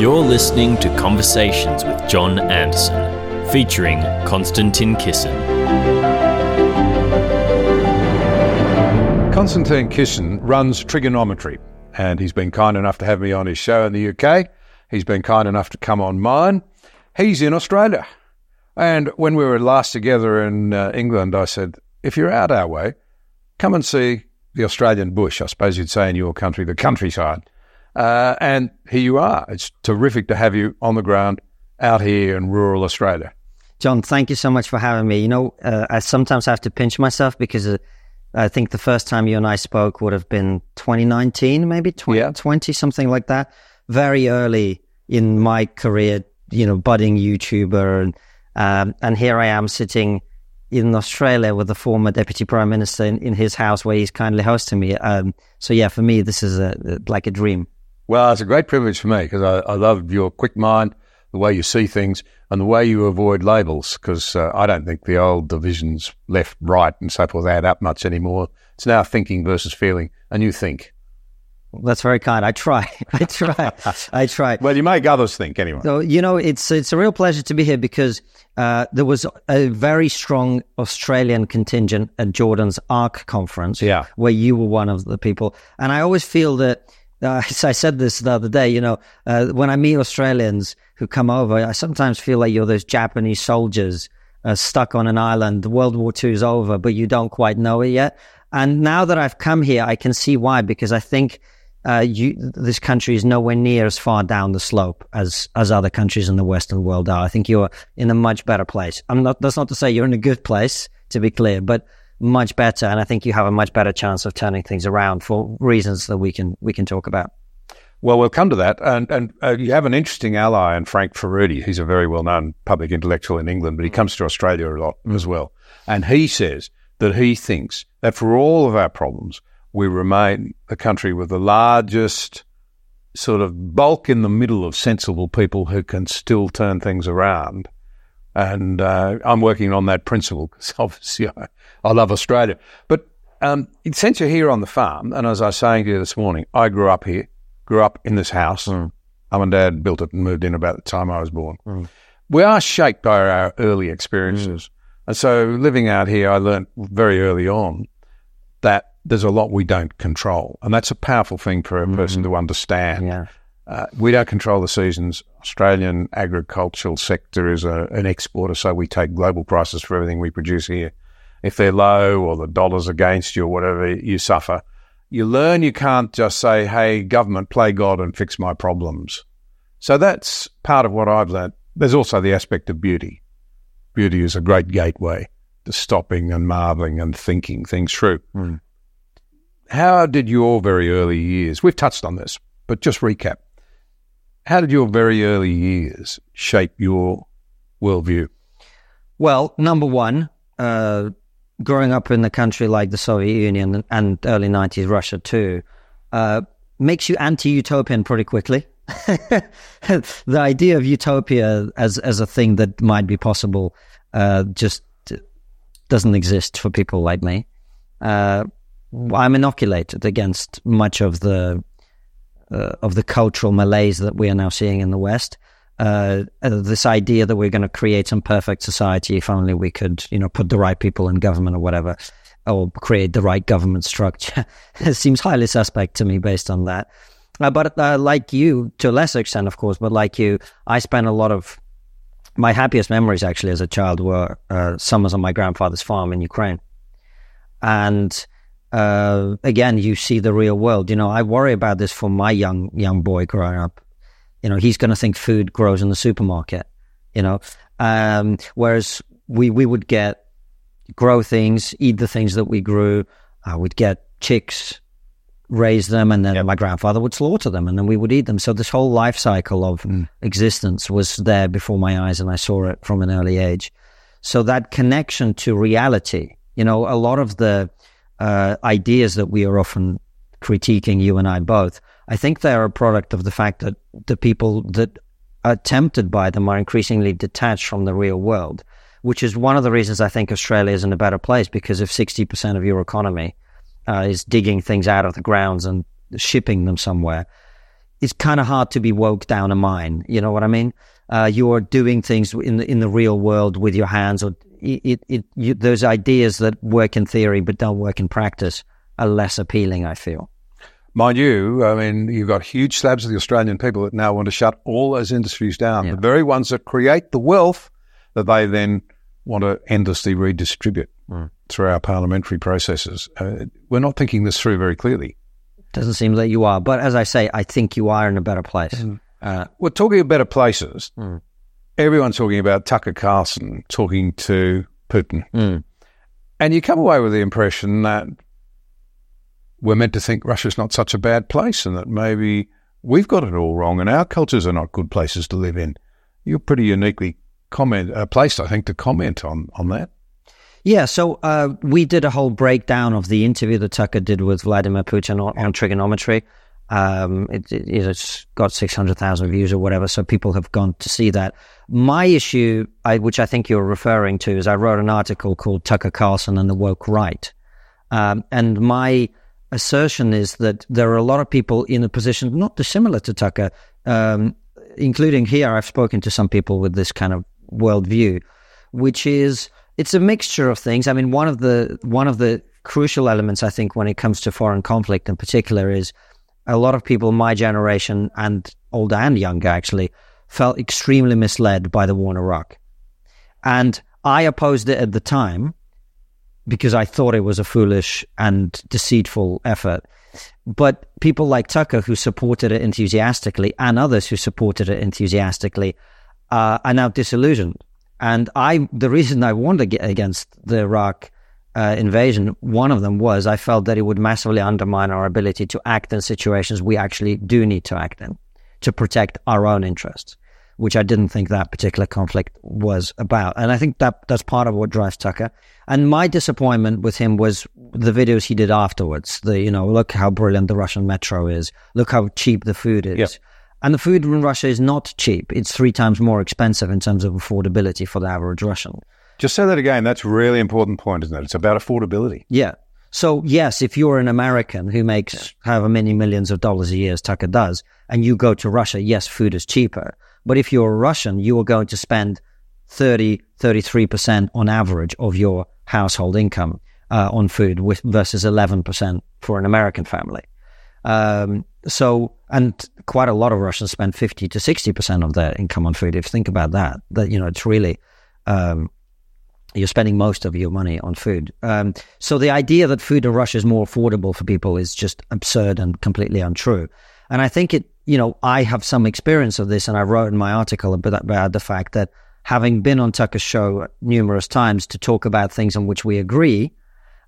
You're listening to Conversations with John Anderson, featuring Konstantin Kisin. Konstantin Kisin runs Trigonometry, and he's been kind enough to have me on his show in the UK. He's been kind enough to come on mine. He's in Australia. And when we were last together in uh, England, I said, if you're out our way, come and see the Australian bush. I suppose you'd say in your country, the countryside. Uh, and here you are. It's terrific to have you on the ground out here in rural Australia. John, thank you so much for having me. You know, uh, I sometimes have to pinch myself because uh, I think the first time you and I spoke would have been 2019, maybe 2020, yeah. something like that. Very early in my career, you know, budding YouTuber. And, um, and here I am sitting in Australia with the former deputy prime minister in, in his house where he's kindly hosting me. Um, so yeah, for me, this is a, like a dream. Well, it's a great privilege for me because I, I, love your quick mind, the way you see things, and the way you avoid labels. Because uh, I don't think the old divisions left, right, and so forth add up much anymore. It's now thinking versus feeling, and you think. That's very kind. I try. I try. I try. Well, you make others think anyway. So you know, it's it's a real pleasure to be here because uh, there was a very strong Australian contingent at Jordan's ARC conference. Yeah. where you were one of the people, and I always feel that uh, I said this the other day. You know, uh, when I meet Australians who come over, I sometimes feel like you're those Japanese soldiers uh, stuck on an island. World War II is over, but you don't quite know it yet. And now that I've come here, I can see why. Because I think uh, you, this country is nowhere near as far down the slope as as other countries in the Western world are. I think you're in a much better place. I'm not. That's not to say you're in a good place, to be clear, but much better, and I think you have a much better chance of turning things around for reasons that we can we can talk about. Well, we'll come to that, and and uh, you have an interesting ally in Frank Furedi. He's a very well known public intellectual in England, but he comes to Australia a lot as well, and he says that he thinks that for all of our problems, we remain the country with the largest sort of bulk in the middle of sensible people who can still turn things around. And uh, I'm working on that principle because obviously I, I love Australia. But um, since you're here on the farm, and as I was saying to you this morning, I grew up here, grew up in this house. Mm. Mum and Dad built it and moved in about the time I was born. Mm. We are shaped by our early experiences. Mm. And so living out here, I learned very early on that there's a lot we don't control. And that's a powerful thing for a mm-hmm. person to understand. Yeah. Uh, we don't control the seasons. Australian agricultural sector is a, an exporter, so we take global prices for everything we produce here. If they're low or the dollar's against you or whatever, you suffer. You learn you can't just say, hey, government, play God and fix my problems. So that's part of what I've learned. There's also the aspect of beauty. Beauty is a great gateway to stopping and marveling and thinking things through. Mm. How did your very early years, we've touched on this, but just recap. How did your very early years shape your worldview? Well, number one, uh, growing up in a country like the Soviet Union and early 90s Russia too, uh, makes you anti-utopian pretty quickly. the idea of utopia as as a thing that might be possible uh, just doesn't exist for people like me. Uh, I'm inoculated against much of the uh, of the cultural malaise that we are now seeing in the West. Uh, uh, this idea that we're going to create some perfect society if only we could, you know, put the right people in government or whatever, or create the right government structure, it seems highly suspect to me based on that. Uh, but uh, like you, to a lesser extent, of course, but like you, I spent a lot of my happiest memories actually as a child were uh, summers on my grandfather's farm in Ukraine, and uh, again, you see the real world. You know, I worry about this for my young young boy growing up. You know, he's going to think food grows in the supermarket. You know, um, whereas we we would get grow things, eat the things that we grew. We'd get chicks, raise them, and then yep. my grandfather would slaughter them, and then we would eat them. So this whole life cycle of mm. existence was there before my eyes, and I saw it from an early age. So that connection to reality, you know, a lot of the uh, ideas that we are often critiquing, you and I both, I think they're a product of the fact that the people that are tempted by them are increasingly detached from the real world, which is one of the reasons I think Australia is in a better place because if 60% of your economy uh, is digging things out of the grounds and shipping them somewhere, it's kind of hard to be woke down a mine. You know what I mean? Uh, you're doing things in the, in the real world with your hands, or it, it, it you, those ideas that work in theory but don't work in practice are less appealing. I feel. Mind you, I mean, you've got huge slabs of the Australian people that now want to shut all those industries down. Yeah. The very ones that create the wealth that they then want to endlessly redistribute Mm. through our parliamentary processes. Uh, we're not thinking this through very clearly. Doesn't seem that you are, but as I say, I think you are in a better place. Mm. Uh, We're talking about better places. Mm. Everyone's talking about Tucker Carlson talking to Putin. mm. And you come away with the impression that we're meant to think Russia's not such a bad place and that maybe we've got it all wrong and our cultures are not good places to live in. You're pretty uniquely comment, uh, placed, I think, to comment on, on that. Yeah, so uh, we did a whole breakdown of the interview that Tucker did with Vladimir Putin on, on trigonometry. Um, it, it, it's got 600,000 views or whatever, so people have gone to see that. My issue, I, which I think you're referring to, is I wrote an article called Tucker Carlson and the Woke Right. Um, and my assertion is that there are a lot of people in a position not dissimilar to Tucker, um, including here. I've spoken to some people with this kind of worldview, which is it's a mixture of things. I mean, one of the one of the crucial elements I think when it comes to foreign conflict in particular is a lot of people my generation and older and younger actually felt extremely misled by the war in Iraq. And I opposed it at the time because I thought it was a foolish and deceitful effort. But people like Tucker, who supported it enthusiastically, and others who supported it enthusiastically, uh, are now disillusioned. And I, the reason I warned against the Iraq uh, invasion, one of them was I felt that it would massively undermine our ability to act in situations we actually do need to act in to protect our own interests, which I didn't think that particular conflict was about. And I think that that's part of what drives Tucker. And my disappointment with him was the videos he did afterwards. The, you know, look how brilliant the Russian metro is. Look how cheap the food is. Yep. And the food in Russia is not cheap. It's three times more expensive in terms of affordability for the average Russian. Just say that again. That's a really important point, isn't it? It's about affordability. Yeah. So yes, if you're an American who makes however many millions of dollars a year as Tucker does, and you go to Russia, yes, food is cheaper. But if you're a Russian, you are going to spend 30, 33% on average of your household income uh, on food with, versus 11% for an American family. Um, so, and quite a lot of Russians spend 50 to 60% of their income on food. If you think about that, that, you know, it's really, um, you're spending most of your money on food. Um, so the idea that food in Russia is more affordable for people is just absurd and completely untrue. And I think it, you know, I have some experience of this, and I wrote in my article about, about the fact that having been on Tucker's show numerous times to talk about things on which we agree,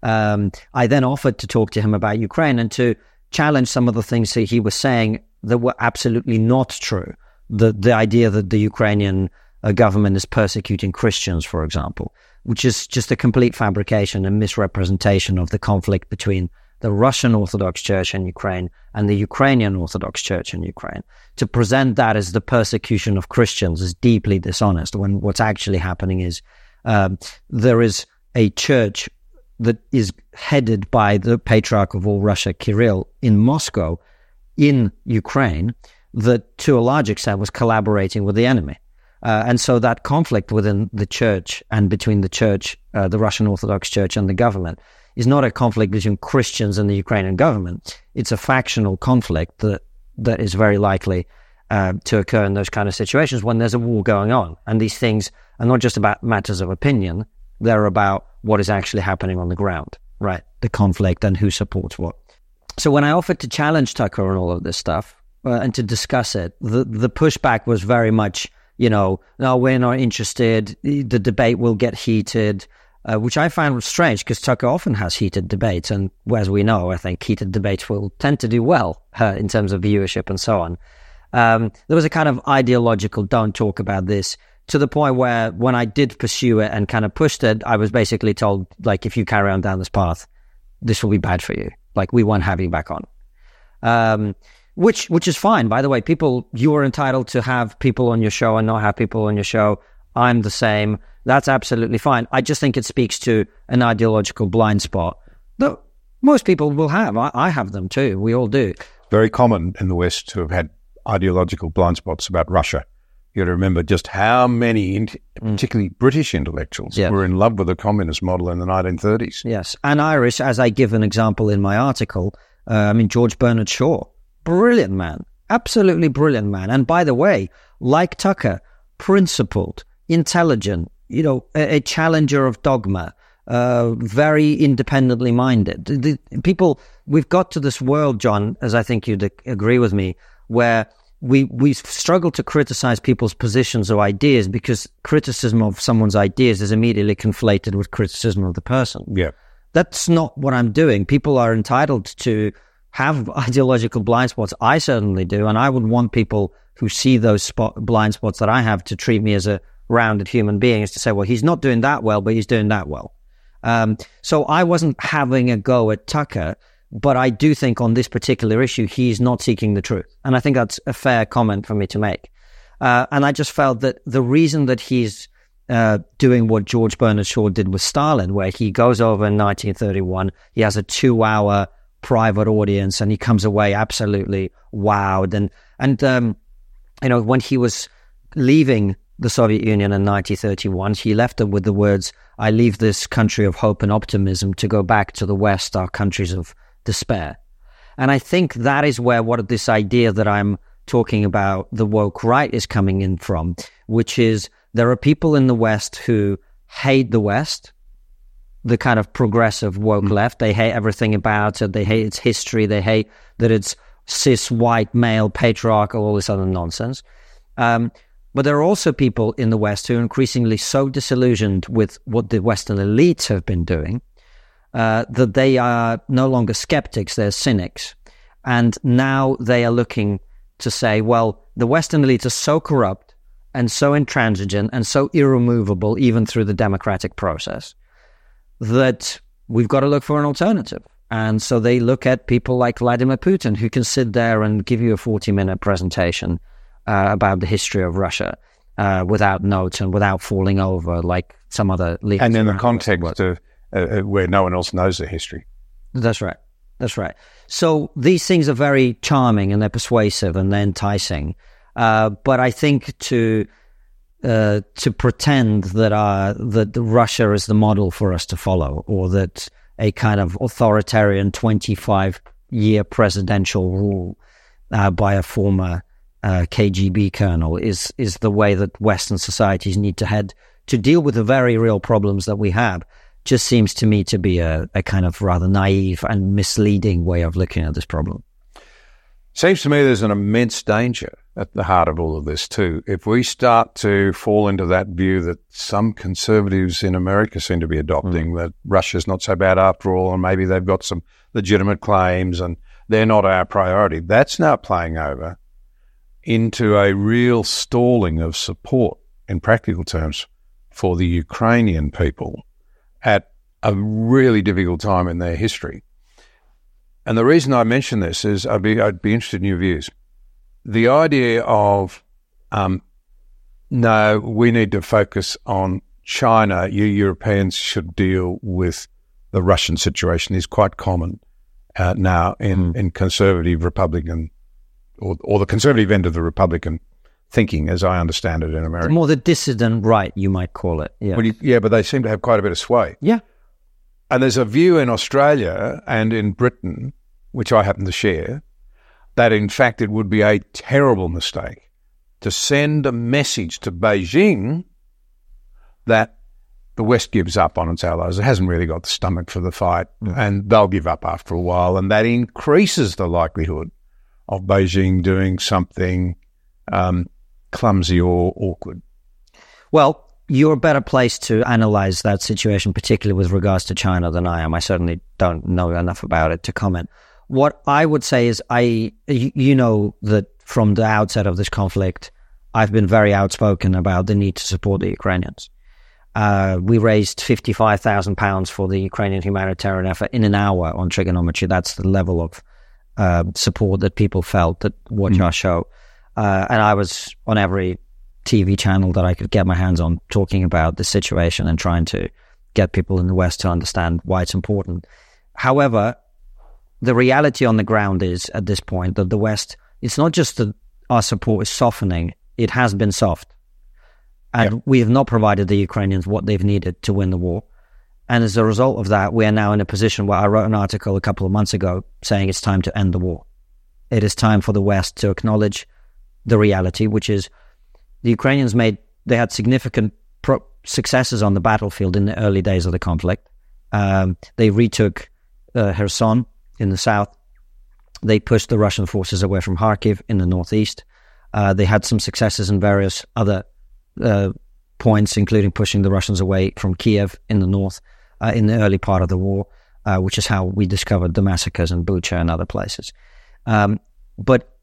um, I then offered to talk to him about Ukraine and to challenge some of the things that he was saying that were absolutely not true. The the idea that the Ukrainian uh, government is persecuting Christians, for example, which is just a complete fabrication and misrepresentation of the conflict between the Russian Orthodox Church in Ukraine and the Ukrainian Orthodox Church in Ukraine. To present that as the persecution of Christians is deeply dishonest when what's actually happening is um, there is a church that is headed by the patriarch of all Russia, Kirill, in Moscow, in Ukraine, that to a large extent was collaborating with the enemy. Uh, and so that conflict within the church and between the church, uh, the Russian Orthodox Church, and the government is not a conflict between Christians and the Ukrainian government. It's a factional conflict that that is very likely uh, to occur in those kind of situations when there's a war going on. And these things are not just about matters of opinion; they're about what is actually happening on the ground, right? The conflict and who supports what. So when I offered to challenge Tucker on all of this stuff uh, and to discuss it, the the pushback was very much you know, no, we're not interested. The debate will get heated, uh, which I find strange because Tucker often has heated debates. And as we know, I think heated debates will tend to do well uh, in terms of viewership and so on. Um, there was a kind of ideological don't talk about this to the point where when I did pursue it and kind of pushed it, I was basically told, like, if you carry on down this path, this will be bad for you. Like, we won't have you back on. Um, which which is fine. By the way, people you are entitled to have people on your show and not have people on your show. I'm the same. That's absolutely fine. I just think it speaks to an ideological blind spot that most people will have. I, I have them too. We all do. Very common in the West to have had ideological blind spots about Russia. You got to remember just how many, in- particularly British intellectuals, Yeah. were in love with the communist model in the 1930s. Yes, and Irish, as I give an example in my article. Uh, I mean George Bernard Shaw, brilliant man, absolutely brilliant man. And by the way, like Tucker, principled, intelligent, you know, a, a challenger of dogma, uh, very independently minded. The, the- people, we've got to this world, John, as I think you'd agree with me, where we we struggle to criticize people's positions or ideas because criticism of someone's ideas is immediately conflated with criticism of the person. Yeah. That's not what I'm doing. People are entitled to have ideological blind spots. I certainly do, and I would want people who see those spot, blind spots that I have to treat me as a rounded human being. Is to say, well, he's not doing that well, but he's doing that well. Um, so I wasn't having a go at Tucker, but I do think on this particular issue, he's not seeking the truth. And I think that's a fair comment for me to make. Uh, and I just felt that the reason that he's uh, doing what George Bernard Shaw did with Stalin, where he goes over in 1931, he has a two hour private audience and he comes away absolutely wowed. And, and, um, you know, when he was leaving the Soviet Union in 1931, he left them with the words, I leave this country of hope and optimism to go back to the West, our countries of despair. And I think that is where what this idea that I'm talking about the woke right is coming in from, which is there are people in the West who hate the West, the kind of progressive woke left. They hate everything about it. They hate its history. They hate that it's cis white male patriarchal, all this other nonsense. Um, but there are also people in the West who are increasingly so disillusioned with what the Western elites have been doing uh, that they are no longer skeptics, they're cynics. And now they are looking to say, well, the Western elites are so corrupt and so intransigent and so irremovable, even through the democratic process, that we've got to look for an alternative. And so they look at people like Vladimir Putin, who can sit there and give you a 40 minute presentation uh, about the history of Russia uh, without notes and without falling over like some other leaders. And in the context of uh, uh, where no one else knows the history. That's right. That's right. So these things are very charming and they're persuasive and they're enticing. Uh, but I think to uh, to pretend that uh, that Russia is the model for us to follow, or that a kind of authoritarian twenty five year presidential rule uh, by a former uh, KGB colonel is is the way that Western societies need to head to deal with the very real problems that we have just seems to me to be a, a kind of rather naive and misleading way of looking at this problem. Seems to me there's an immense danger at the heart of all of this too. If we start to fall into that view that some conservatives in America seem to be adopting, that Russia's not so bad after all, and maybe they've got some legitimate claims and they're not our priority, that's now playing over into a real stalling of support in practical terms for the Ukrainian people at a really difficult time in their history. And the reason I mention this is I'd be, I'd be interested in your views. The idea of, um, no, we need to focus on China. You Europeans should deal with the Russian situation is quite common uh, now in, in conservative Republican or, or the conservative end of the Republican thinking, as I understand it in America. More the dissident right, you might call it. Yeah. Well, you- yeah, but they seem to have quite a bit of sway. yeah. And there's a view in Australia and in Britain, which I happen to share, that in fact it would be a terrible mistake to send a message to Beijing that the West gives up on its allies. It hasn't really got the stomach for the fight, mm. and they'll give up after a while. And that increases the likelihood of Beijing doing something um, clumsy or awkward. Well, you're a better place to analyze that situation, particularly with regards to China, than I am. I certainly don't know enough about it to comment. What I would say is, I you know that from the outset of this conflict, I've been very outspoken about the need to support the Ukrainians. Uh, we raised fifty-five thousand pounds for the Ukrainian humanitarian effort in an hour on trigonometry. That's the level of uh, support that people felt that watch our show. Uh, and I was on every TV channel that I could get my hands on talking about the situation and trying to get people in the West to understand why it's important. However, the reality on the ground is at this point that the West, it's not just that our support is softening, it has been soft. And yep. we have not provided the Ukrainians what they've needed to win the war. And as a result of that, we are now in a position where I wrote an article a couple of months ago saying it's time to end the war. It is time for the West to acknowledge the reality, which is the Ukrainians made, they had significant pro- successes on the battlefield in the early days of the conflict. Um, they retook uh, Kherson in the south. They pushed the Russian forces away from Kharkiv in the northeast. Uh, they had some successes in various other uh, points, including pushing the Russians away from Kiev in the north uh, in the early part of the war, uh, which is how we discovered the massacres in Bucha and other places. Um, but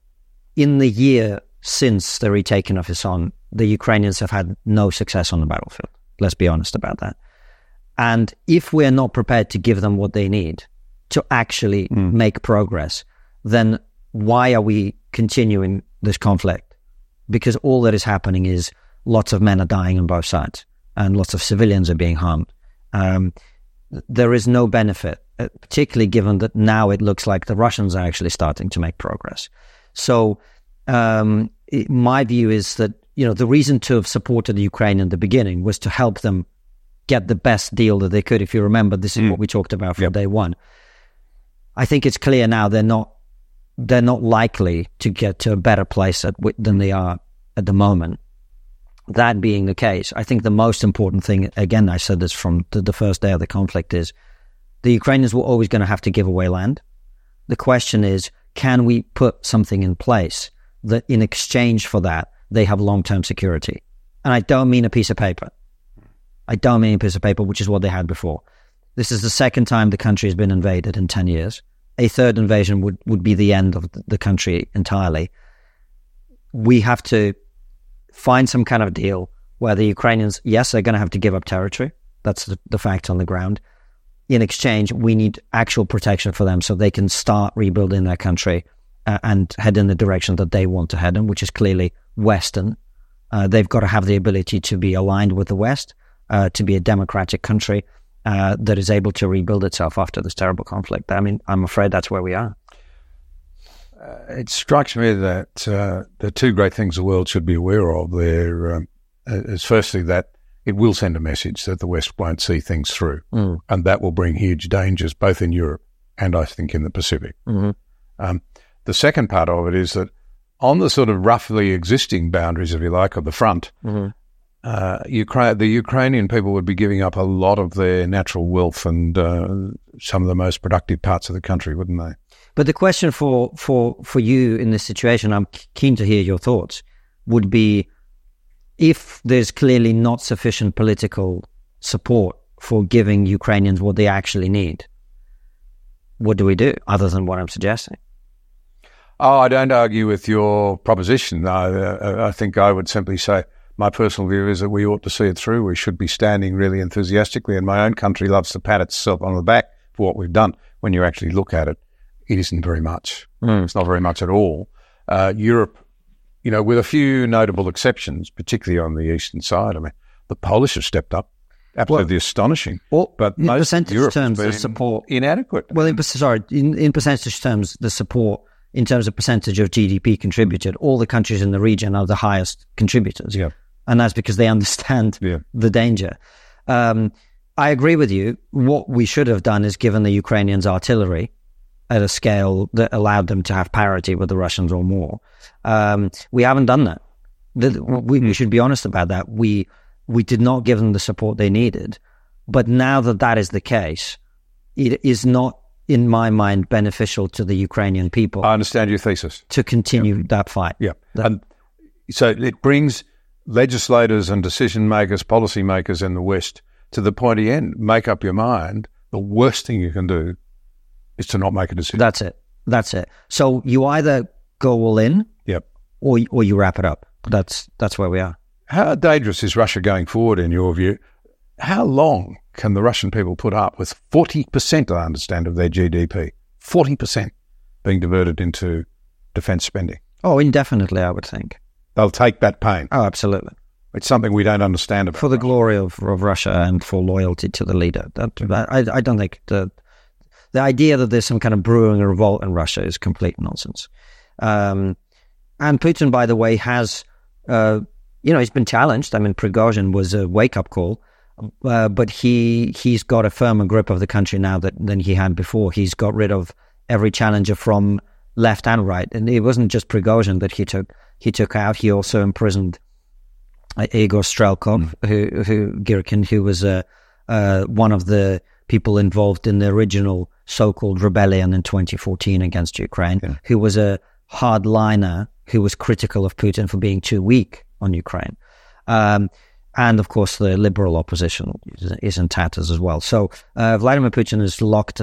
in the year since the retaking of Kherson, the Ukrainians have had no success on the battlefield. Let's be honest about that. And if we're not prepared to give them what they need to actually mm. make progress, then why are we continuing this conflict? Because all that is happening is lots of men are dying on both sides and lots of civilians are being harmed. Um, there is no benefit, uh, particularly given that now it looks like the Russians are actually starting to make progress. So, um, it, my view is that you know the reason to have supported Ukraine in the beginning was to help them get the best deal that they could. If you remember, this is mm. what we talked about from yep. day one. I think it's clear now they're not they're not likely to get to a better place at, than they are at the moment. That being the case, I think the most important thing, again, I said this from the, first day of the conflict, is the Ukrainians were always going to have to give away land. The question is, can we put something in place that in exchange for that, they have long term security? And I don't mean a piece of paper. I don't mean a piece of paper, which is what they had before. This is the second time the country has been invaded in 10 years. A third invasion would, would be the end of the country entirely. We have to find some kind of deal where the Ukrainians, yes, they're going to have to give up territory. That's the, the fact on the ground. In exchange, we need actual protection for them so they can start rebuilding their country uh, and head in the direction that they want to head in, which is clearly Western. Uh, they've got to have the ability to be aligned with the West uh, to be a democratic country uh, that is able to rebuild itself after this terrible conflict. I mean, I'm afraid that's where we are. Uh, it strikes me that uh, the two great things the world should be aware of there um, is firstly that it will send a message that the West won't see things through, mm. and that will bring huge dangers both in Europe and I think in the Pacific. Mm-hmm. Um, the second part of it is that on the sort of roughly existing boundaries, if you like, of the front, mm-hmm uh, Ukraine, the Ukrainian people would be giving up a lot of their natural wealth and uh, some of the most productive parts of the country, wouldn't they? But the question for, for, for you in this situation, I'm keen to hear your thoughts, would be if there's clearly not sufficient political support for giving Ukrainians what they actually need, what do we do other than what I'm suggesting? Oh, I don't argue with your proposition. I, I think I would simply say my personal view is that we ought to see it through. We should be standing really enthusiastically. And my own country loves to pat itself on the back for what we've done. When you actually look at it, it isn't very much. Mm. It's not very much at all. Uh, Europe, you know, with a few notable exceptions, particularly on the eastern side. I mean, the Polish have stepped up. Absolutely well, astonishing. Well, but in percentage Europe terms, the support inadequate. Well, in sorry, in, in percentage terms, the support in terms of percentage of GDP contributed, all the countries in the region are the highest contributors. Yeah and that's because they understand yeah. the danger. Um, I agree with you. What we should have done is given the Ukrainians artillery at a scale that allowed them to have parity with the Russians or more. Um, we haven't done that. We, we, should be honest about that. We we did not give them the support they needed. But now that that is the case, it is not, in my mind, beneficial to the Ukrainian people. I understand your thesis. To continue yeah. that fight. Yeah. And so it brings legislators and decision makers, policy makers in the West to the pointy end. Make up your mind. The worst thing you can do is to not make a decision. That's it. That's it. So you either go all in, yep, or or you wrap it up. That's that's where we are. How dangerous is Russia going forward, in your view? How long can the Russian people put up with forty percent, I understand, of their GDP, forty percent being diverted into defence spending? Oh, indefinitely, I would think they'll take that pain. Oh, absolutely. It's something we don't understand about. For the Russia. glory of, of Russia and for loyalty to the leader. That, I, I don't think the the idea that there's some kind of brewing a revolt in Russia is complete nonsense. Um, and Putin, by the way, has, uh, you know, he's been challenged. I mean, Prigozhin was a wake up call, uh, but he he's got a firmer grip of the country now that, than he had before. He's got rid of every challenger from left and right, and it wasn't just Prigozhin that he took he took out. He also imprisoned uh, Igor Strelkov, mm. who who Girkin, who was uh, uh, one of the people involved in the original so-called rebellion in 2014 against Ukraine, yeah. who was a hardliner who was critical of Putin for being too weak on Ukraine. Um, and of course, the liberal opposition is, in tatters as well. So uh, Vladimir Putin has locked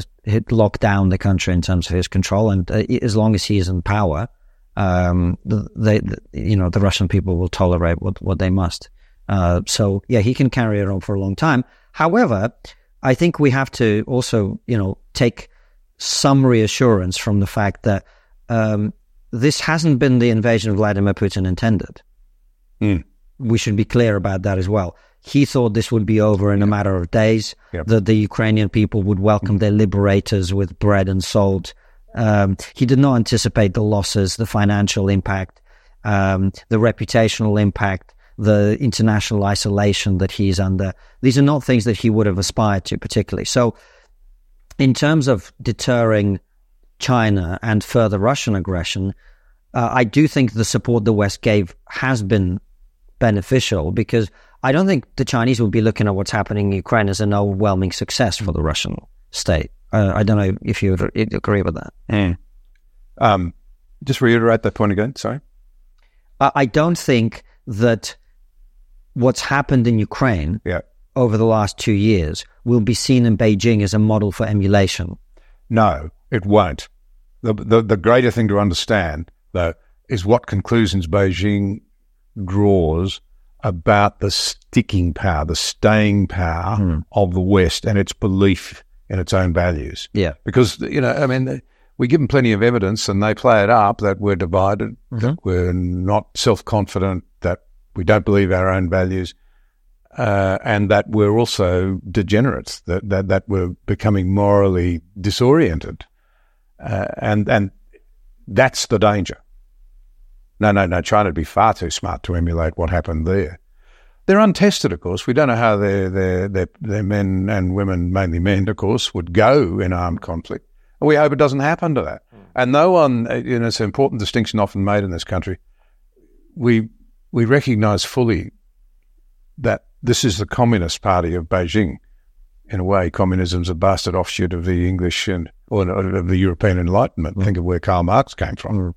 locked down the country in terms of his control, and uh, as long as he is in power, um, they, the, you know, the Russian people will tolerate what what they must. Uh, so yeah, he can carry it on for a long time. However, I think we have to also, you know, take some reassurance from the fact that um, this hasn't been the invasion Vladimir Putin intended. Mm. We should be clear about that as well. He thought this would be over in a matter of days, that the Ukrainian people would welcome their liberators with bread and salt. Um, he did not anticipate the losses, the financial impact, um, the reputational impact, the international isolation that he's under. These are not things that he would have aspired to particularly. So, in terms of deterring China and further Russian aggression, uh, I do think the support the West gave has been beneficial because I don't think the Chinese will be looking at what's happening in Ukraine as an overwhelming success for the Russian state. Uh, I don't know if you would agree with that. Mm. Um, just reiterate that point again. Sorry. I don't think that what's happened in Ukraine yeah. over the last two years will be seen in Beijing as a model for emulation. No, it won't. The, the, the greater thing to understand, though, is what conclusions Beijing draws about the sticking power, the staying power mm. of the West and its belief in its own values. Yeah. Because, you know, I mean, we give them plenty of evidence and they play it up that we're divided, mm-hmm. that we're not self confident, that we don't believe our own values, uh, and that we're also degenerates, that, that, that we're becoming morally disoriented. Uh, and, and that's the danger. No, no, no. China would be far too smart to emulate what happened there. They're untested, of course. We don't know how their, their, their, their men and women, mainly men, of course, would go in armed conflict. And we hope it doesn't happen to that. Mm. And no one, uh, you know, it's an important distinction often made in this country. We, we recognize fully that this is the Communist Party of Beijing. In a way, communism's a bastard offshoot of the English and or of the European Enlightenment. Mm. Think of where Karl Marx came from. Mm.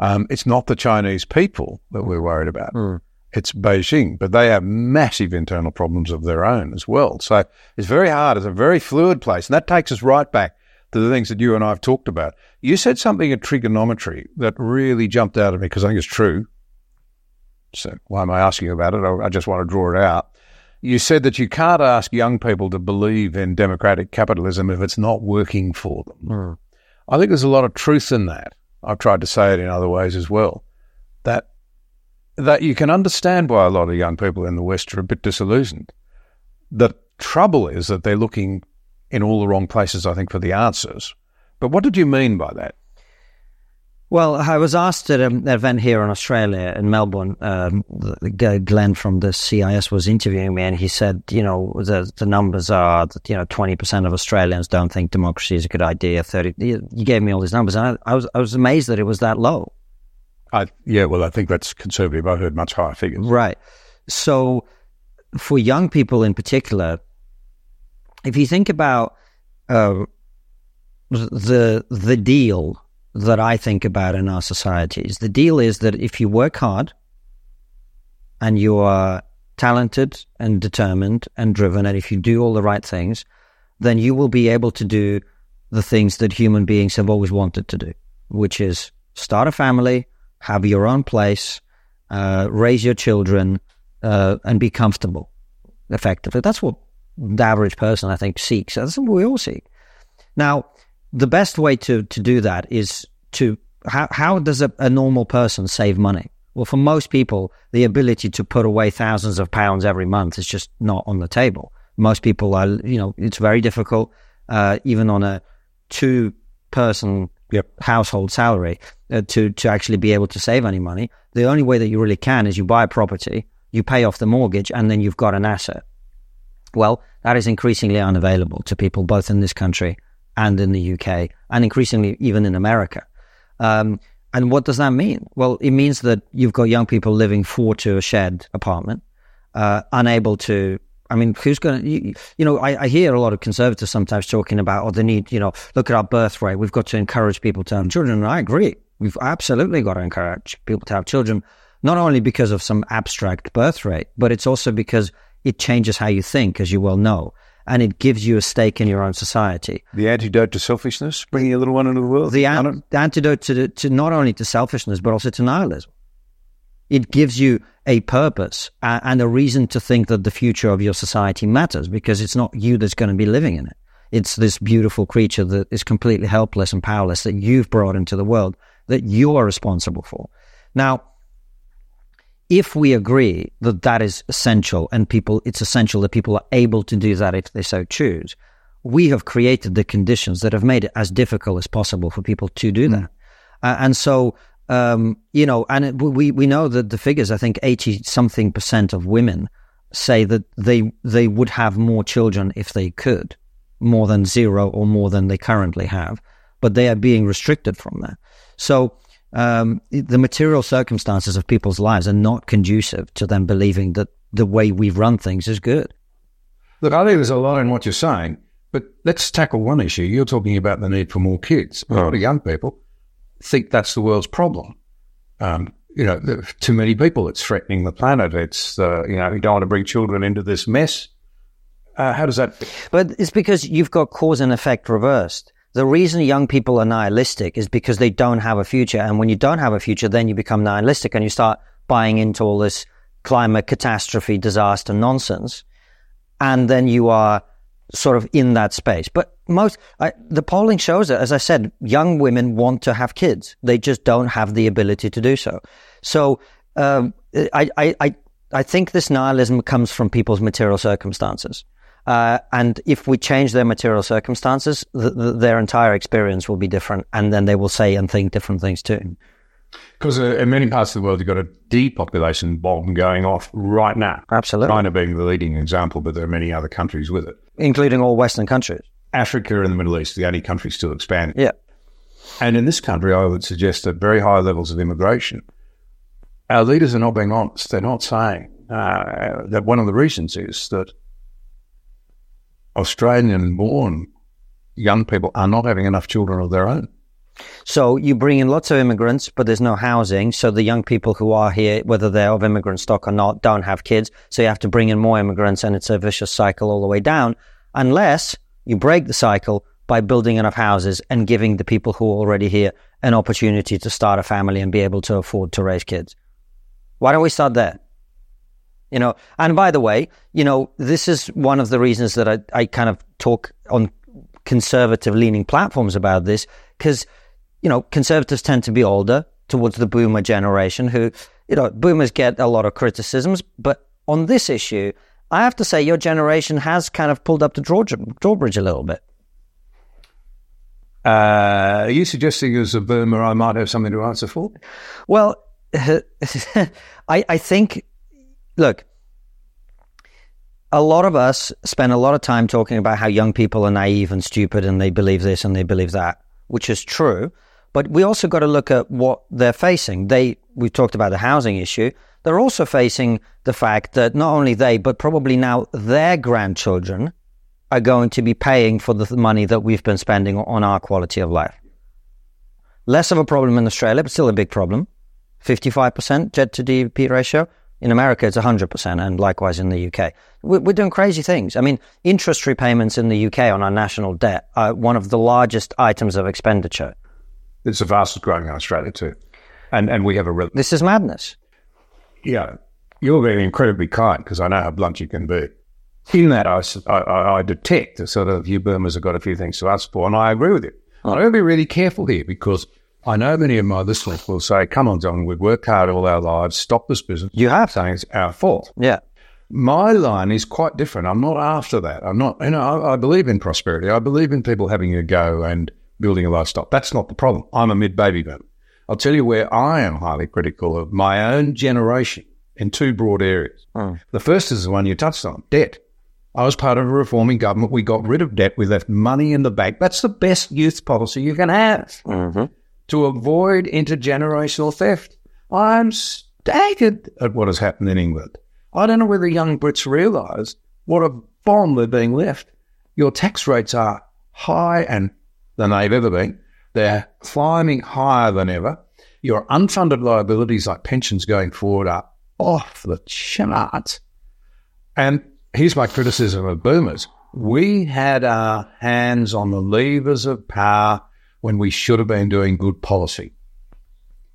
Um, it's not the Chinese people that we're worried about. Mm. It's Beijing, but they have massive internal problems of their own as well. So it's very hard. It's a very fluid place. And that takes us right back to the things that you and I have talked about. You said something in trigonometry that really jumped out at me because I think it's true. So why am I asking about it? I, just want to draw it out. You said that you can't ask young people to believe in democratic capitalism if it's not working for them. Mm. I think there's a lot of truth in that. I've tried to say it in other ways as well. That that you can understand why a lot of young people in the West are a bit disillusioned. The trouble is that they're looking in all the wrong places, I think, for the answers. But what did you mean by that? Well, I was asked at an event here in Australia, in Melbourne. Um, Glenn from the CIS was interviewing me, and he said, you know, the, the numbers are that, you know, 20% of Australians don't think democracy is a good idea. 30, you gave me all these numbers, and I, I was, I was amazed that it was that low. I, yeah, well, I think that's conservative. I heard much higher figures. Right. So, for young people in particular, if you think about uh, the the deal that I think about in our societies. The deal is that if you work hard and you are talented and determined and driven, and if you do all the right things, then you will be able to do the things that human beings have always wanted to do, which is start a family, have your own place, uh, raise your children, uh, and be comfortable effectively. That's what the average person, I think, seeks. That's what we all seek. Now, the best way to, to do that is to how, how does a, a normal person save money? Well, for most people, the ability to put away thousands of pounds every month is just not on the table. Most people are, you know, it's very difficult, uh, even on a two person Yep. household salary uh, to to actually be able to save any money. The only way that you really can is you buy a property, you pay off the mortgage, and then you've got an asset. Well, that is increasingly unavailable to people both in this country and in the UK, and increasingly even in America. Um, and what does that mean? Well, it means that you've got young people living four to a shared apartment, uh, unable to. I mean, who's going to, you, you know, I, I hear a lot of conservatives sometimes talking about, oh, the need, you know, look at our birth rate. We've got to encourage people to have children. And I agree. We've absolutely got to encourage people to have children, not only because of some abstract birth rate, but it's also because it changes how you think, as you well know, and it gives you a stake in your own society. The antidote to selfishness, bringing a little one into the world. The, an- the antidote to, the, to not only to selfishness, but also to nihilism. It gives you a purpose a- and a reason to think that the future of your society matters because it's not you that's going to be living in it. It's this beautiful creature that is completely helpless and powerless that you've brought into the world that you are responsible for. Now, if we agree that that is essential and people, it's essential that people are able to do that if they so choose, we have created the conditions that have made it as difficult as possible for people to do that. Uh, and so, um, you know, and it, we, we know that the figures, I think 80 something percent of women say that they, they would have more children if they could, more than zero or more than they currently have, but they are being restricted from that. So, um, the material circumstances of people's lives are not conducive to them believing that the way we run things is good. Look, I think there's a lot in what you're saying, but let's tackle one issue. You're talking about the need for more kids. A lot of young people think that's the world's problem. Um, you know, there too many people. It's threatening the planet. It's, uh, you know, you don't want to bring children into this mess. Uh, how does that? But it's because you've got cause and effect reversed. The reason young people are nihilistic is because they don't have a future. And when you don't have a future, then you become nihilistic and you start buying into all this climate catastrophe, disaster nonsense. And then you are sort of in that space. But most, I, the polling shows that, as I said, young women want to have kids. They just don't have the ability to do so. So, um, I, I, I, I think this nihilism comes from people's material circumstances. Uh, and if we change their material circumstances, th- th- their entire experience will be different, and then they will say and think different things too. Because uh, in many parts of the world, you've got a depopulation bomb going off right now. Absolutely, China being the leading example, but there are many other countries with it. including all Western countries. Africa and the Middle East, the only countries still expanding. Yeah, And in this country, I would suggest that very high levels of immigration. Our leaders are not being honest. They're not saying uh, that one of the reasons is that Australian born young people are not having enough children of their own. So you bring in lots of immigrants, but there's no housing. So the young people who are here, whether they're of immigrant stock or not, don't have kids. So you have to bring in more immigrants, and it's a vicious cycle all the way down. Unless you break the cycle by building enough houses and giving the people who are already here an opportunity to start a family and be able to afford to raise kids. Why don't we start there? You know, and by the way, you know, this is one of the reasons that I, I kind of talk on conservative leaning platforms about this because, you know, conservatives tend to be older towards the boomer generation who, you know, boomers get a lot of criticisms. But on this issue, I have to say your generation has kind of pulled up the draw- drawbridge a little bit. Uh, are you suggesting as a boomer I might have something to answer for? Well, I, I think, look, a lot of us spend a lot of time talking about how young people are naive and stupid and they believe this and they believe that, which is true. But we also got to look at what they're facing. They, we've talked about the housing issue. They're also facing the fact that not only they, but probably now their grandchildren are going to be paying for the money that we've been spending on our quality of life. Less of a problem in Australia, but still a big problem. 55% debt to GDP ratio. In America, it's 100%, and likewise in the UK. We're, we're doing crazy things. I mean, interest repayments in the UK on our national debt are one of the largest items of expenditure. It's the fastest growing in Australia too. And, and we have a real, This is madness. yeah, you're being incredibly kind because I know how blunt you can be. In that, I I detect a sort of you boomers have got a few things to ask for, and I agree with you. Oh. I've got to be really careful here because I know many of my listeners will say, "Come on, John, we've worked hard all our lives. Stop this business." You have. saying it's our fault. Yeah. My line is quite different. I'm not after that. I'm not, you know, I, I believe in prosperity. I believe in people having a go and building a livestock. That's not the problem. I'm a mid baby boomer. I'll tell you where I am highly critical of my own generation in two broad areas. Mm. The first is the one you touched on debt. I was part of a reforming government. We got rid of debt. We left money in the bank. That's the best youth policy you can have to avoid intergenerational theft. I'm staggered at what has happened in England. I don't know whether young Brits realise what a bomb they're being left. Your tax rates are high and than they've ever been. They're climbing higher than ever. Your unfunded liabilities like pensions going forward are off the chart. And here's my criticism of boomers. We had our hands on the levers of power when we should have been doing good policy.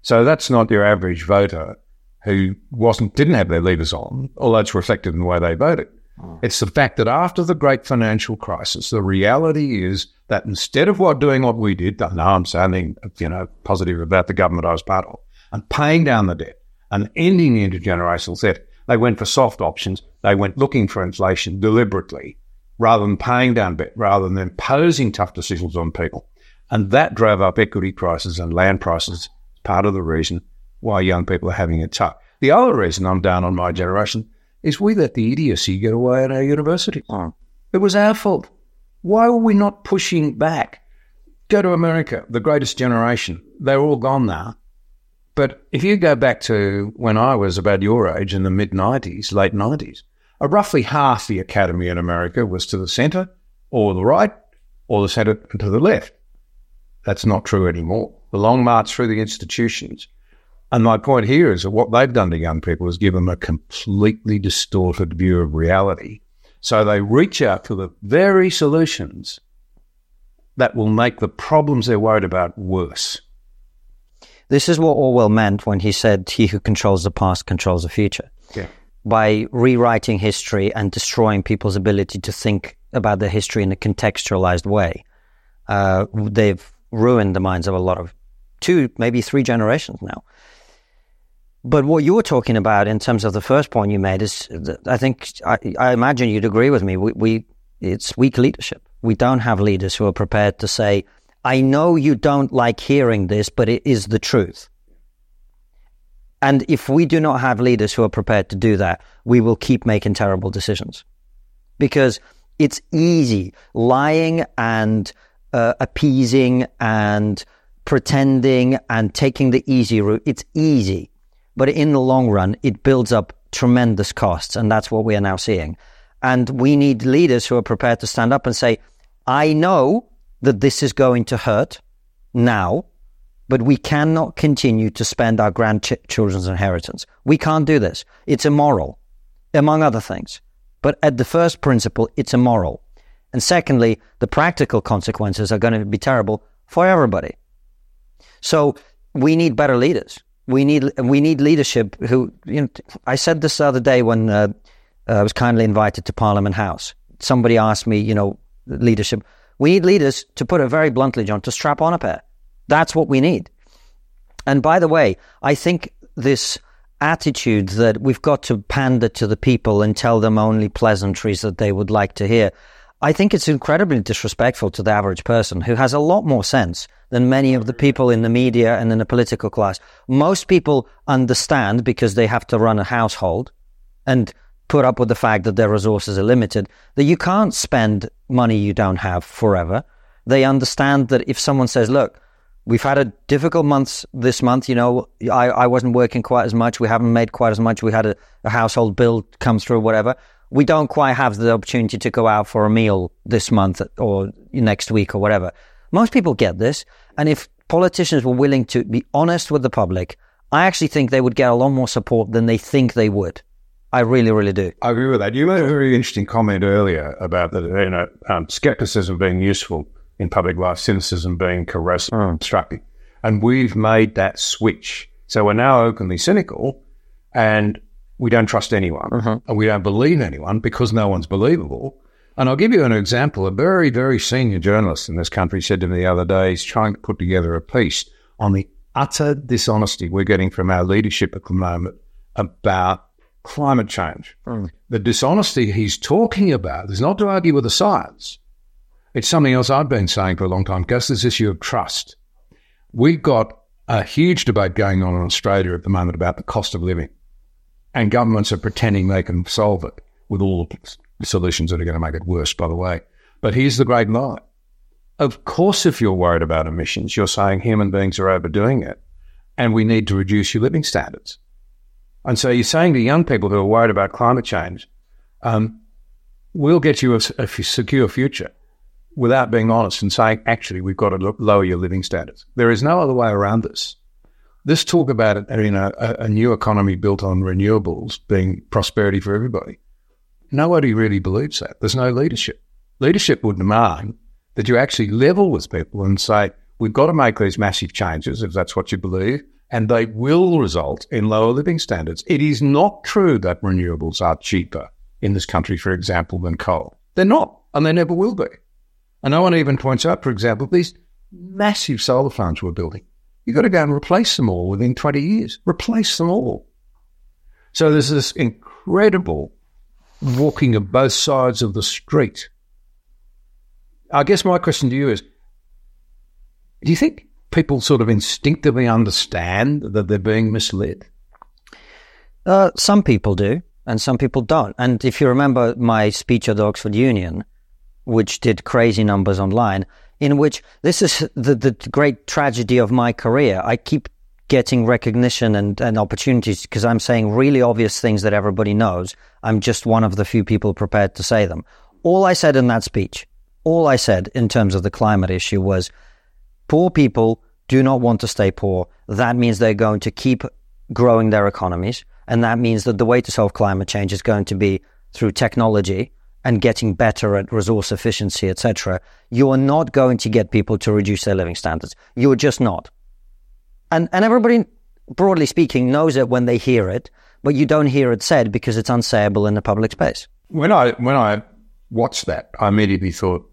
So that's not your average voter who wasn't didn't have their levers on, although it's reflected in the way they voted. Hmm. It's the fact that after the great financial crisis, the reality is that instead of what doing what we did, now I'm sounding you know positive about the government I was part of, and paying down the debt and ending the intergenerational debt, they went for soft options. They went looking for inflation deliberately, rather than paying down debt, rather than imposing tough decisions on people, and that drove up equity prices and land prices. Part of the reason why young people are having it tough. The other reason I'm down on my generation is we let the idiocy get away at our universities. It was our fault. Why were we not pushing back? Go to America, the greatest generation. They're all gone now. But if you go back to when I was about your age in the mid 90s, late 90s, uh, roughly half the academy in America was to the centre or the right or the centre to the left. That's not true anymore. The long march through the institutions and my point here is that what they've done to young people is give them a completely distorted view of reality. So they reach out for the very solutions that will make the problems they're worried about worse. This is what Orwell meant when he said, He who controls the past controls the future. Yeah. By rewriting history and destroying people's ability to think about their history in a contextualized way, uh, they've ruined the minds of a lot of two, maybe three generations now. But what you were talking about in terms of the first point you made is, I think, I, I imagine you'd agree with me. We, we, it's weak leadership. We don't have leaders who are prepared to say, I know you don't like hearing this, but it is the truth. And if we do not have leaders who are prepared to do that, we will keep making terrible decisions. Because it's easy lying and uh, appeasing and pretending and taking the easy route. It's easy. But in the long run, it builds up tremendous costs. And that's what we are now seeing. And we need leaders who are prepared to stand up and say, I know that this is going to hurt now, but we cannot continue to spend our grandchildren's inheritance. We can't do this. It's immoral, among other things. But at the first principle, it's immoral. And secondly, the practical consequences are going to be terrible for everybody. So we need better leaders. We need we need leadership who you know. I said this the other day when uh, I was kindly invited to Parliament House. Somebody asked me, you know, leadership. We need leaders to put it very bluntly, John, to strap on a pair. That's what we need. And by the way, I think this attitude that we've got to pander to the people and tell them only pleasantries that they would like to hear. I think it's incredibly disrespectful to the average person who has a lot more sense than many of the people in the media and in the political class. Most people understand because they have to run a household and put up with the fact that their resources are limited, that you can't spend money you don't have forever. They understand that if someone says, look, we've had a difficult month this month, you know, I, I wasn't working quite as much. We haven't made quite as much. We had a, a household bill come through, whatever we don't quite have the opportunity to go out for a meal this month or next week or whatever. Most people get this. And if politicians were willing to be honest with the public, I actually think they would get a lot more support than they think they would. I really, really do. I agree with that. You made a very interesting comment earlier about the you know um, skepticism being useful in public life, cynicism being corrosive, mm. destructive, and we've made that switch. So we're now openly cynical, and we don't trust anyone uh-huh. and we don't believe anyone because no one's believable. And I'll give you an example. A very, very senior journalist in this country said to me the other day, he's trying to put together a piece on the utter dishonesty we're getting from our leadership at the moment about climate change. Mm. The dishonesty he's talking about is not to argue with the science. It's something else I've been saying for a long time, Gus, this issue of trust. We've got a huge debate going on in Australia at the moment about the cost of living. And governments are pretending they can solve it with all the solutions that are going to make it worse, by the way. But here's the great lie. Of course, if you're worried about emissions, you're saying human beings are overdoing it and we need to reduce your living standards. And so you're saying to young people who are worried about climate change, um, we'll get you a, a secure future without being honest and saying, actually, we've got to lower your living standards. There is no other way around this. This talk about it in a, a new economy built on renewables being prosperity for everybody. Nobody really believes that. There's no leadership. Leadership would demand that you actually level with people and say, we've got to make these massive changes if that's what you believe, and they will result in lower living standards. It is not true that renewables are cheaper in this country, for example, than coal. They're not, and they never will be. And no one even points out, for example, these massive solar farms we're building. You've got to go and replace them all within 20 years. Replace them all. So there's this incredible walking of both sides of the street. I guess my question to you is do you think people sort of instinctively understand that they're being misled? Uh, some people do and some people don't. And if you remember my speech at the Oxford Union, which did crazy numbers online, in which this is the, the great tragedy of my career. I keep getting recognition and, and opportunities because I'm saying really obvious things that everybody knows. I'm just one of the few people prepared to say them. All I said in that speech, all I said in terms of the climate issue was poor people do not want to stay poor. That means they're going to keep growing their economies. And that means that the way to solve climate change is going to be through technology and getting better at resource efficiency, etc. You are not going to get people to reduce their living standards. You are just not. And, and everybody, broadly speaking, knows it when they hear it, but you don't hear it said because it's unsayable in the public space. When I, when I watched that, I immediately thought,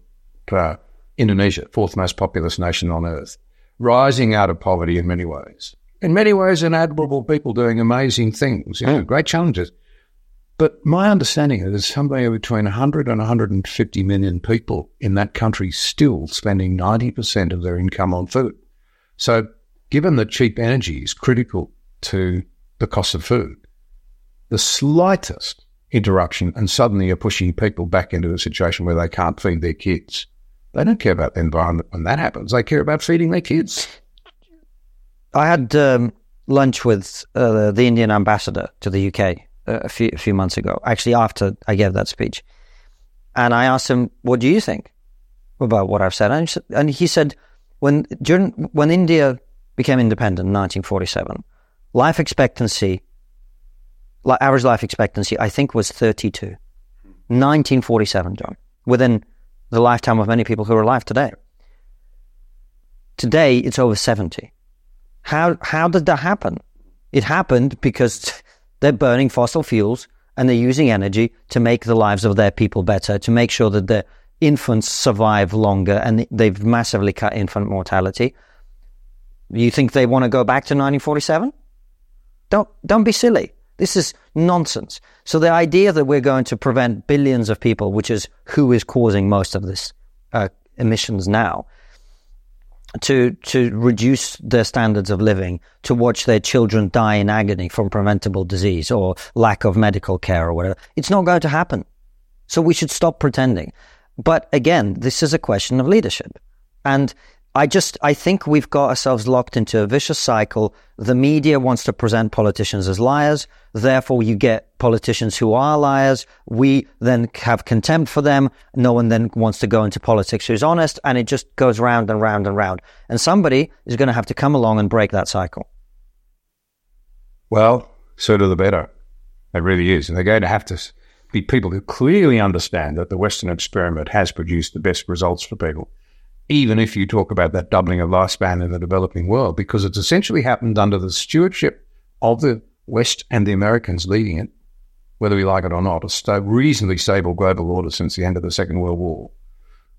uh, Indonesia, fourth most populous nation on earth, rising out of poverty in many ways in many ways, an admirable people doing amazing things, you know, great challenges. But my understanding is somewhere between 100 and 150 million people in that country still spending 90% of their income on food. So, given that cheap energy is critical to the cost of food, the slightest interruption and suddenly you're pushing people back into a situation where they can't feed their kids. They don't care about the environment when that happens. They care about feeding their kids. I had um, lunch with uh, the Indian ambassador to the UK a few a few months ago. Actually, after I gave that speech, and I asked him, "What do you think about what I've said?" And he said, when during when India became independent in 1947, life expectancy, average life expectancy, I think was 32. 1947, John, within the lifetime of many people who are alive today. Today, it's over 70. How how did that happen? It happened because they're burning fossil fuels and they're using energy to make the lives of their people better, to make sure that their infants survive longer, and they've massively cut infant mortality. You think they want to go back to 1947? Don't don't be silly. This is nonsense. So the idea that we're going to prevent billions of people, which is who is causing most of this uh, emissions now, to to reduce their standards of living, to watch their children die in agony from preventable disease or lack of medical care or whatever. It's not going to happen. So we should stop pretending. But again, this is a question of leadership. And I just, I think we've got ourselves locked into a vicious cycle. The media wants to present politicians as liars. Therefore, you get politicians who are liars. We then have contempt for them. No one then wants to go into politics who's honest. And it just goes round and round and round. And somebody is going to have to come along and break that cycle. Well, sooner the better. It really is. And they're going to have to be people who clearly understand that the Western experiment has produced the best results for people even if you talk about that doubling of lifespan in the developing world, because it's essentially happened under the stewardship of the West and the Americans leading it, whether we like it or not, a st- reasonably stable global order since the end of the Second World War,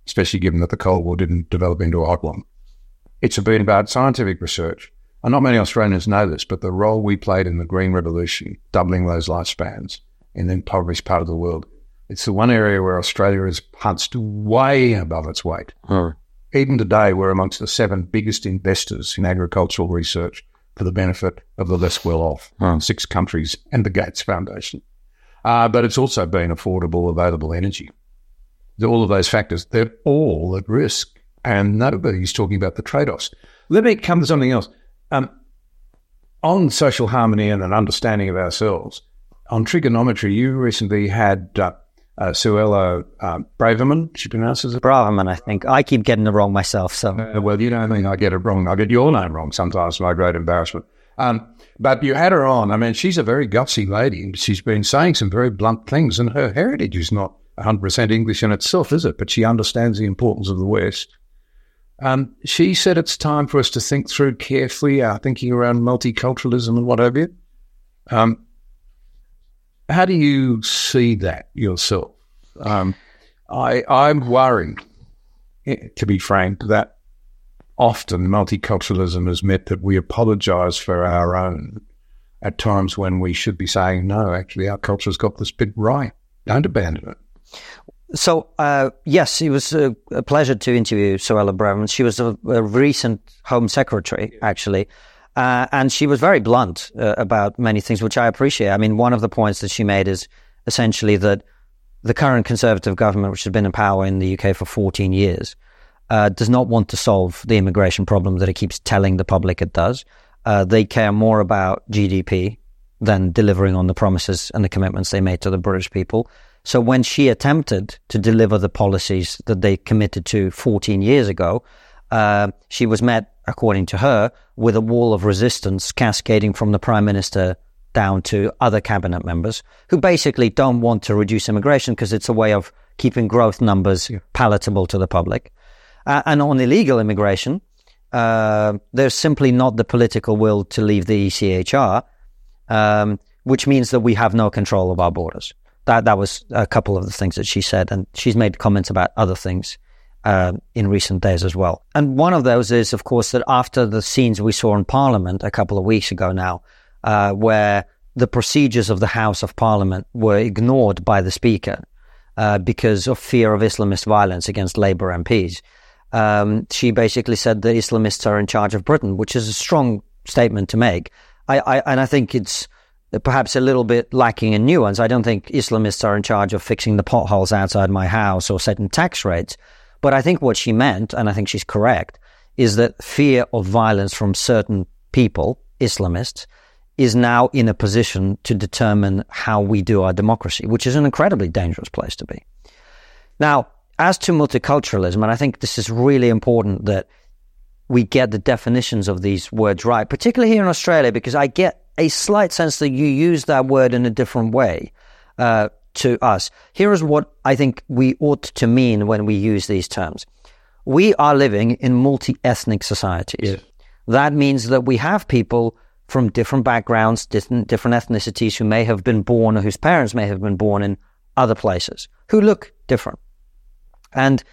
especially given that the Cold War didn't develop into a hot one. It's been about scientific research. And not many Australians know this, but the role we played in the Green Revolution, doubling those lifespans in the impoverished part of the world, It's the one area where Australia is punched way above its weight. Hmm. Even today, we're amongst the seven biggest investors in agricultural research for the benefit of the less well off, six countries and the Gates Foundation. Uh, but it's also been affordable, available energy. All of those factors, they're all at risk. And nobody's talking about the trade offs. Let me come to something else. Um, on social harmony and an understanding of ourselves, on Triggernometry, you recently had uh, uh, Suella uh, Braverman. She pronounces it. Braverman, I think. I keep getting it wrong myself. So, Uh, well, you know me, I get it wrong. I get your name wrong sometimes, my great embarrassment. Um, but you had her on. I mean, she's a very gutsy lady. She's been saying some very blunt things, and her heritage is not 100% English in itself, is it? But she understands the importance of the West. Um, she said it's time for us to think through carefully our thinking around multiculturalism and what have you. Um, how do you see that yourself? Um, I, I'm worried, eh, to be frank, that often multiculturalism has meant that we apologise for our own at times when we should be saying, no, actually, our culture's got this bit right. Don't abandon it. So, uh, yes, it was a, a, pleasure to interview Suella Braverman. She was a, a recent Home Secretary, actually. Uh, and she was very blunt uh, about many things, which I appreciate. I mean, one of the points that she made is essentially that the current Conservative government, which has been in power in the UK for 14 years, uh, does not want to solve the immigration problem that it keeps telling the public it does. Uh, they care more about GDP than delivering on the promises and the commitments they made to the British people. So when she attempted to deliver the policies that they committed to 14 years ago, uh, she was met, according to her, with a wall of resistance cascading from the prime minister down to other cabinet members who basically don't want to reduce immigration because it's a way of keeping growth numbers yeah. palatable to the public. Uh, and on illegal immigration, uh, there's simply not the political will to leave the ECHR, um, which means that we have no control of our borders that that was a couple of the things that she said, and she's made comments about other things uh, in recent days as well. And one of those is, of course, that after the scenes we saw in Parliament a couple of weeks ago now, uh, where the procedures of the House of Parliament were ignored by the Speaker uh, because of fear of Islamist violence against Labour MPs. Um, she basically said the Islamists are in charge of Britain, which is a strong statement to make. I, I and I think it's perhaps a little bit lacking in nuance. I don't think Islamists are in charge of fixing the potholes outside my house or setting tax rates. But I think what she meant, and I think she's correct, is that fear of violence from certain people, Islamists, is now in a position to determine how we do our democracy, which is an incredibly dangerous place to be. Now, as to multiculturalism, and I think this is really important that we get the definitions of these words right, particularly here in Australia, because I get a slight sense that you use that word in a different way uh, to us. Here is what I think we ought to mean when we use these terms. We are living in multi ethnic societies. Yes. That means that we have people from different backgrounds, different, different ethnicities who may have been born or whose parents may have been born in other places who look different. And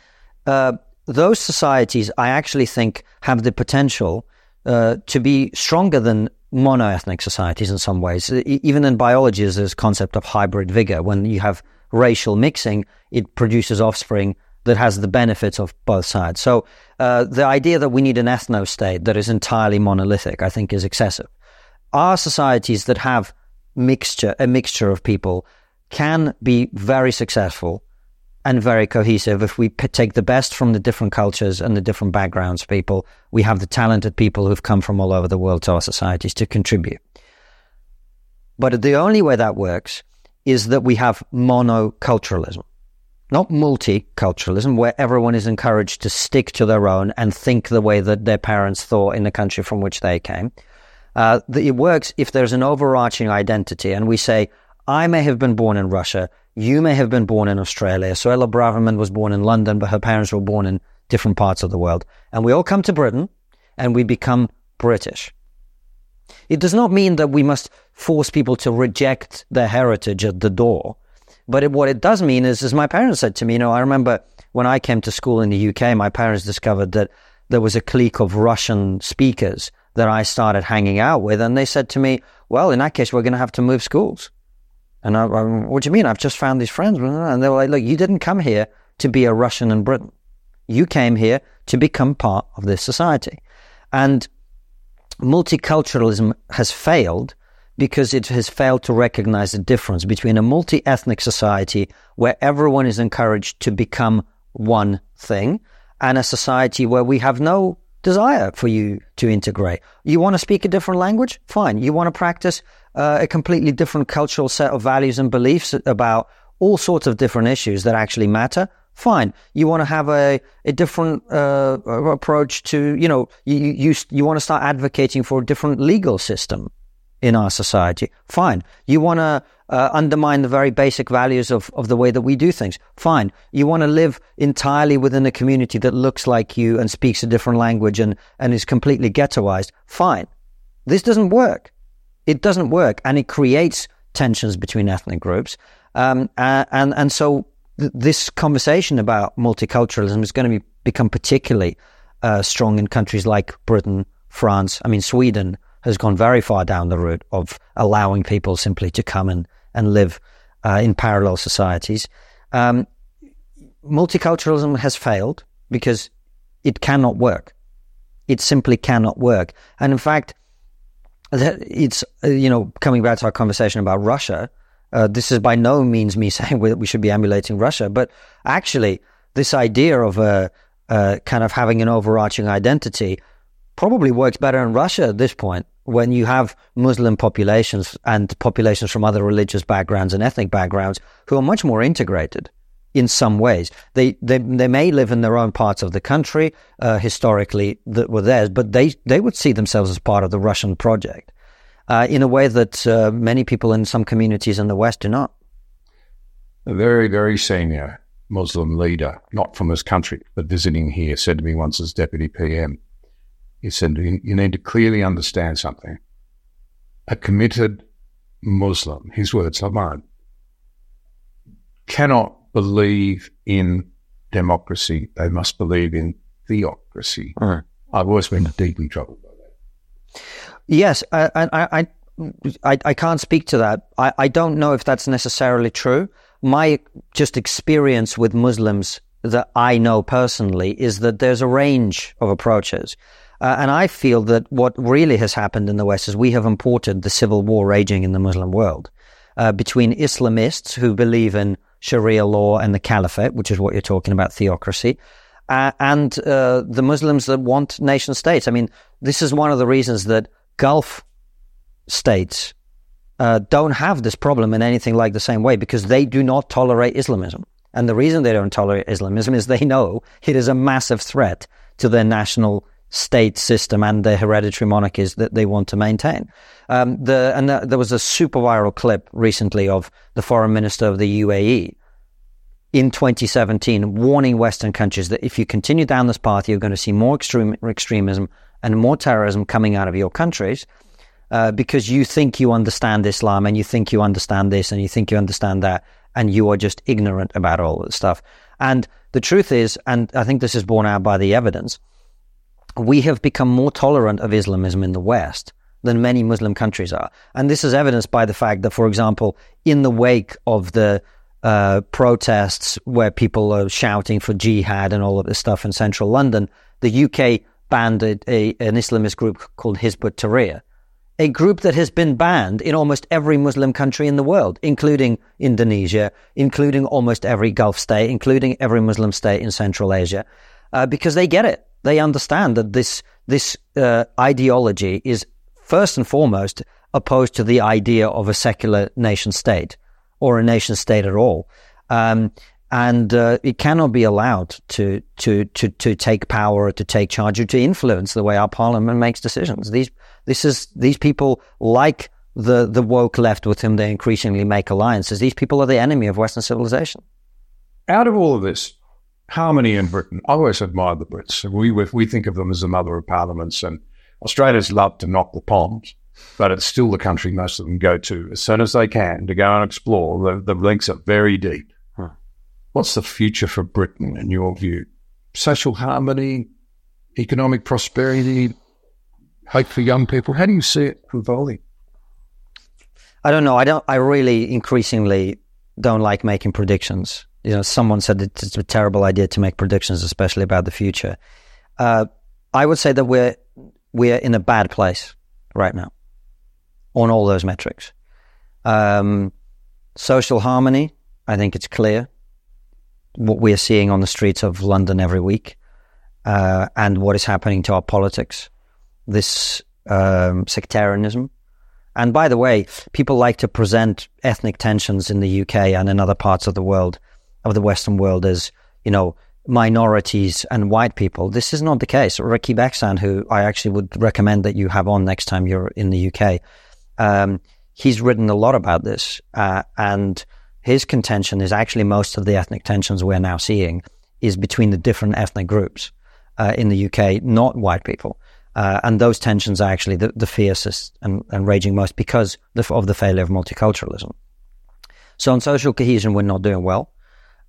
uh, those societies, I actually think, have the potential uh, to be stronger than monoethnic societies in some ways. Even in biology, there's this concept of hybrid vigor. When you have racial mixing, it produces offspring that has the benefits of both sides. So uh, the idea that we need an ethno state that is entirely monolithic, I think, is excessive. Our societies that have mixture, a mixture of people, can be very successful and very cohesive. If we p- take the best from the different cultures and the different backgrounds people, we have the talented people who've come from all over the world to our societies to contribute. But the only way that works is that we have monoculturalism, not multiculturalism, where everyone is encouraged to stick to their own and think the way that their parents thought in the country from which they came. Uh, it works if there's an overarching identity and we say, I may have been born in Russia, you may have been born in Australia. Suella Braverman was born in London, but her parents were born in different parts of the world. And we all come to Britain and we become British. It does not mean that we must force people to reject their heritage at the door. But it, what it does mean is, as my parents said to me, you know, I remember when I came to school in the UK, my parents discovered that there was a clique of Russian speakers that I started hanging out with. And they said to me, well, in that case, we're going to have to move schools And I, I, what do you mean? I've just found these friends. And they were like, look, you didn't come here to be a Russian in Britain. You came here to become part of this society. And multiculturalism has failed because it has failed to recognize the difference between a multi ethnic society where everyone is encouraged to become one thing and a society where we have no desire for you to integrate. You want to speak a different language? Fine. You want to practice uh, a completely different cultural set of values and beliefs about all sorts of different issues that actually matter? Fine. You want to have a, a different uh, approach to, you know, you, you, you want to start advocating for a different legal system in our society. Fine. You want to uh, undermine the very basic values of, of the way that we do things. Fine. You want to live entirely within a community that looks like you and speaks a different language and, and is completely ghettoized. Fine. This doesn't work. It doesn't work. And it creates tensions between ethnic groups. Um, and, and so th- this conversation about multiculturalism is going to be, become particularly uh, strong in countries like Britain, France, I mean, Sweden, has gone very far down the route of allowing people simply to come and, and live uh, in parallel societies. Um, multiculturalism has failed because it cannot work. It simply cannot work. And in fact, it's, uh, you know, coming back to our conversation about Russia, uh, this is by no means me saying we, we, should be emulating Russia, but actually, this idea of a, uh, kind of having an overarching identity probably works better in Russia at this point when you have Muslim populations and populations from other religious backgrounds and ethnic backgrounds who are much more integrated in some ways. They they they may live in their own parts of the country uh, historically that were theirs, but they they would see themselves as part of the Russian project uh, in a way that uh, many people in some communities in the West do not. A very very senior Muslim leader, not from this country, but visiting here, said to me once as deputy PM he said, you need to clearly understand something. A committed Muslim, his words are mine, cannot believe in democracy. They must believe in theocracy. Mm. I've always been deeply troubled by that. Yes, I, I, I, I can't speak to that. I, I don't know if that's necessarily true. My just experience with Muslims that I know personally is that there's a range of approaches. Uh, and I feel that what really has happened in the West is we have imported the civil war raging in the Muslim world uh, between Islamists who believe in Sharia law and the caliphate, which is what you're talking about, theocracy, uh, and uh, the Muslims that want nation states. I mean, this is one of the reasons that Gulf states uh, don't have this problem in anything like the same way because they do not tolerate Islamism. And the reason they don't tolerate Islamism is they know it is a massive threat to their national state system and the hereditary monarchies that they want to maintain. Um, the, and the, there was a super viral clip recently of the foreign minister of the UAE in 2017 warning Western countries that if you continue down this path, you're going to see more extreme, extremism and more terrorism coming out of your countries. Uh, because you think you understand Islam and you think you understand this and you think you understand that, and you are just ignorant about all this stuff. And the truth is, and I think this is borne out by the evidence, we have become more tolerant of Islamism in the West than many Muslim countries are. And this is evidenced by the fact that, for example, in the wake of the uh, protests where people are shouting for jihad and all of this stuff in central London, the UK banned a, a, an Islamist group called Hizb ut-Tahrir, a group that has been banned in almost every Muslim country in the world, including Indonesia, including almost every Gulf state, including every Muslim state in Central Asia, uh, because they get it they understand that this this uh, ideology is first and foremost opposed to the idea of a secular nation state or a nation state at all. Um, and uh, it cannot be allowed to, to to to take power or to take charge or to influence the way our parliament makes decisions. These this is these people like the the woke left with whom they increasingly make alliances. These people are the enemy of Western civilization. Out of all of this, harmony in Britain. I always admired the Brits. We we think of them as the mother of parliaments, and Australians love to knock the Poms, but it's still the country most of them go to as soon as they can to go and explore. The, the links are very deep. Huh. What's the future for Britain in your view? Social harmony, economic prosperity, hope for young people. How do you see it unfolding? I don't know. I don't. I really increasingly don't like making predictions. You know, someone said it's a terrible idea to make predictions, especially about the future. Uh, I would say that we're we're in a bad place right now on all those metrics. Um, social harmony, I think it's clear what we are seeing on the streets of London every week, uh, and what is happening to our politics. This um, sectarianism. And by the way, people like to present ethnic tensions in the UK and in other parts of the world, of the Western world, as you know minorities and white people. This is not the case. Rakib Ehsan, who I actually would recommend that you have on next time you're in the UK, um, he's written a lot about this, uh, and his contention is actually most of the ethnic tensions we're now seeing is between the different ethnic groups uh, in the UK, not white people. Uh, and those tensions are actually the, the fiercest and, and, raging most because of the failure of multiculturalism. So on social cohesion, we're not doing well.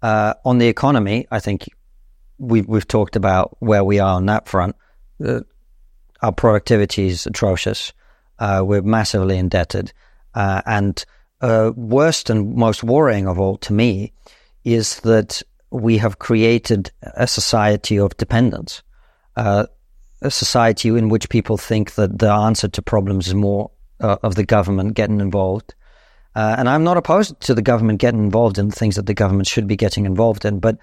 Uh, on the economy, I think we've, we've talked about where we are on that front. Uh, our productivity is atrocious. Uh, we're massively indebted. Uh, and uh, worst and most worrying of all to me is that we have created a society of dependence, uh, a society in which people think that the answer to problems is more of the government getting involved. Uh, and I'm not opposed to the government getting involved in things that the government should be getting involved in, but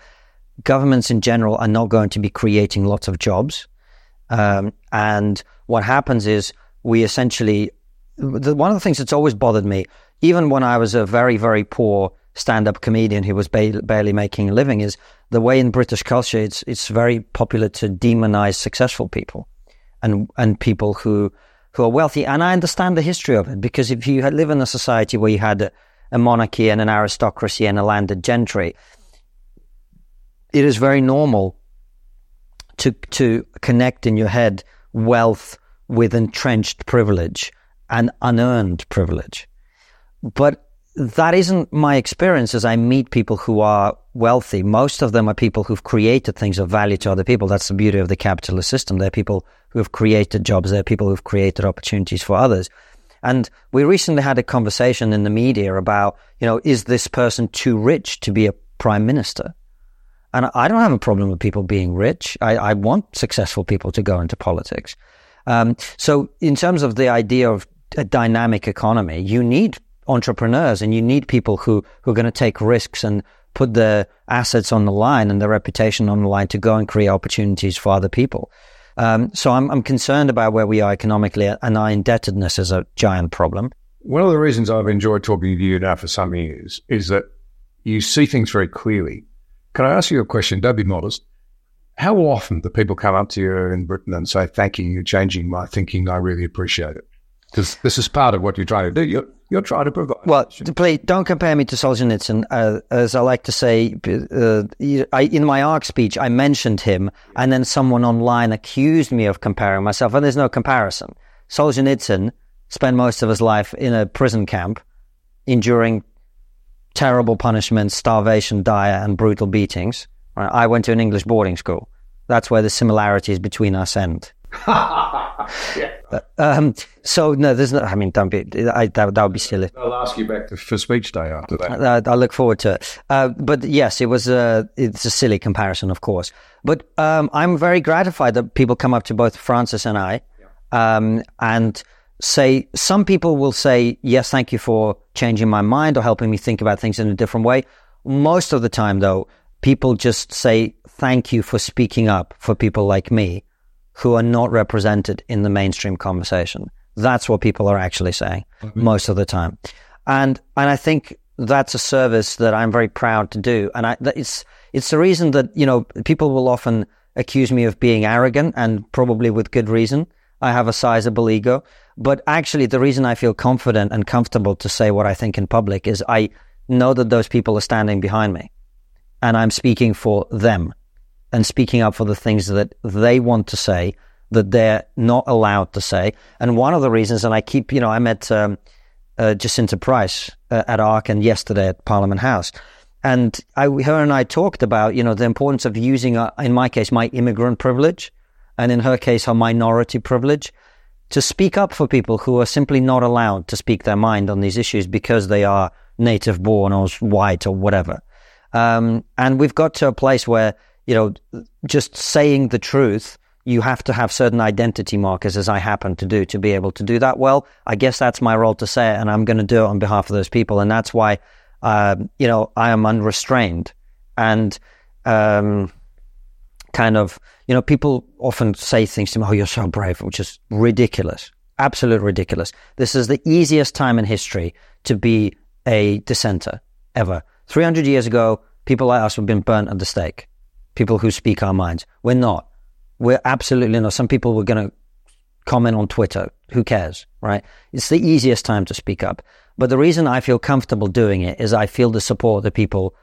governments in general are not going to be creating lots of jobs. Um, and what happens is we essentially, the, one of the things that's always bothered me, even when I was a very, very poor stand-up comedian who was ba- barely making a living, is the way in British culture it's it's very popular to demonize successful people and and people who who are wealthy. And I understand the history of it because if you live in a society where you had a, a monarchy and an aristocracy and a landed gentry, it is very normal to to connect in your head wealth with entrenched privilege and unearned privilege. But that isn't my experience as I meet people who are wealthy. Most of them are people who've created things of value to other people. That's the beauty of the capitalist system. They're people who have created jobs. They're people who've created opportunities for others. And we recently had a conversation in the media about, you know, is this person too rich to be a prime minister? And I don't have a problem with people being rich. I, I want successful people to go into politics. Um, so in terms of the idea of a dynamic economy, you need entrepreneurs and you need people who, who are going to take risks and put their assets on the line and their reputation on the line to go and create opportunities for other people. Um, so I'm, I'm concerned about where we are economically and our indebtedness is a giant problem. One of the reasons I've enjoyed talking to you now for some years is that you see things very clearly. Can I ask you a question? Don't be modest. How often do people come up to you in Britain and say, thank you, you're changing my thinking. I really appreciate it. Because this is part of what you're trying to do. You're, you're trying to provide. Well, please don't compare me to Solzhenitsyn. Uh, as I like to say, uh, I, in my ARC speech, I mentioned him, and then someone online accused me of comparing myself, and there's no comparison. Solzhenitsyn spent most of his life in a prison camp, enduring terrible punishments, starvation, dire, and brutal beatings. I went to an English boarding school. That's where the similarities between us end. yeah. Um, so no, there's no. I mean, don't be. I, that, that would be silly. I'll ask you back to, for speech day after that. I, I look forward to it. Uh, but yes, it was a. It's a silly comparison, of course. But um, I'm very gratified that people come up to both Francis and I, um, and say. Some people will say, "Yes, thank you for changing my mind or helping me think about things in a different way." Most of the time, though, people just say, "Thank you for speaking up for people like me." Who are not represented in the mainstream conversation. That's what people are actually saying mm-hmm. most of the time. And, and I think that's a service that I'm very proud to do. And I, it's, it's the reason that, you know, people will often accuse me of being arrogant and probably with good reason. I have a sizable ego. But actually, the reason I feel confident and comfortable to say what I think in public is I know that those people are standing behind me and I'm speaking for them and speaking up for the things that they want to say that they're not allowed to say. And one of the reasons, and I keep, you know, I met um, uh, Jacinta Price uh, at ARC and yesterday at Parliament House. And I, her and I talked about, you know, the importance of using, uh, in my case, my immigrant privilege, and in her case, her minority privilege, to speak up for people who are simply not allowed to speak their mind on these issues because they are native born or white or whatever. Um, and we've got to a place where, you know, just saying the truth, you have to have certain identity markers, as I happen to do, to be able to do that well. I guess that's my role to say it, and I'm going to do it on behalf of those people. And that's why, uh, you know, I am unrestrained. And, um, kind of, you know, people often say things to me, oh, you're so brave, which is ridiculous. Absolute ridiculous. This is the easiest time in history to be a dissenter ever. 300 years ago, people like us have been burnt at the stake. People who speak our minds. We're not. We're absolutely not. Some people were going to comment on Twitter. Who cares, right? It's the easiest time to speak up. But the reason I feel comfortable doing it is I feel the support of the people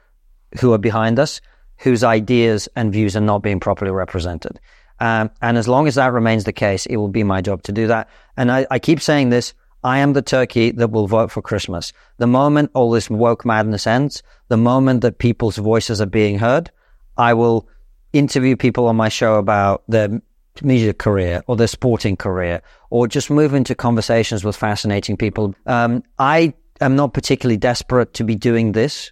who are behind us whose ideas and views are not being properly represented. Um, and as long as that remains the case, it will be my job to do that. And I, I keep saying this. I am the turkey that will vote for Christmas. The moment all this woke madness ends, the moment that people's voices are being heard, I will interview people on my show about their media career or their sporting career or just move into conversations with fascinating people. Um, I am not particularly desperate to be doing this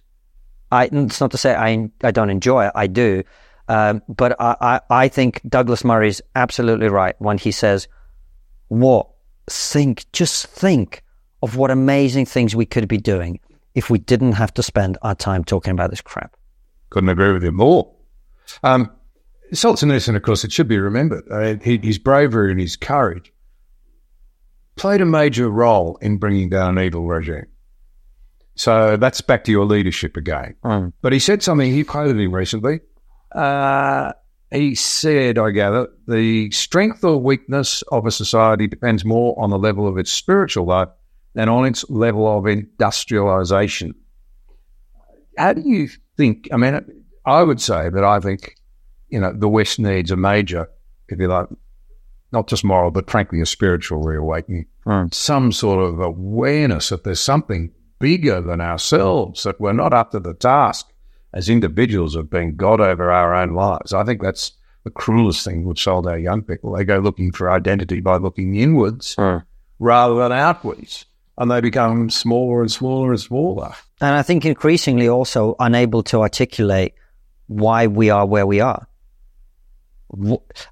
I, it's not to say I, I don't enjoy it, I do. Um, but I, I, I think Douglas Murray is absolutely right when he says, what? Think, just think of what amazing things we could be doing if we didn't have to spend our time talking about this crap. Couldn't agree with him more. Um, Solzhenitsyn, of course, it should be remembered, uh, his bravery and his courage played a major role in bringing down an evil regime. So that's back to your leadership again. Mm. But he said something, he quoted him recently. Uh, he said, I gather, the strength or weakness of a society depends more on the level of its spiritual life than on its level of industrialization. How do you think? I mean, I would say that I think, you know, the West needs a major, if you like, not just moral, but frankly, a spiritual reawakening. Mm. Some sort of awareness that there's something bigger than ourselves, that we're not up to the task as individuals of being God over our own lives. I think that's the cruelest thing we've sold our young people. They go looking for identity by looking inwards mm. rather than outwards. And they become smaller and smaller and smaller. And I think increasingly also unable to articulate why we are where we are.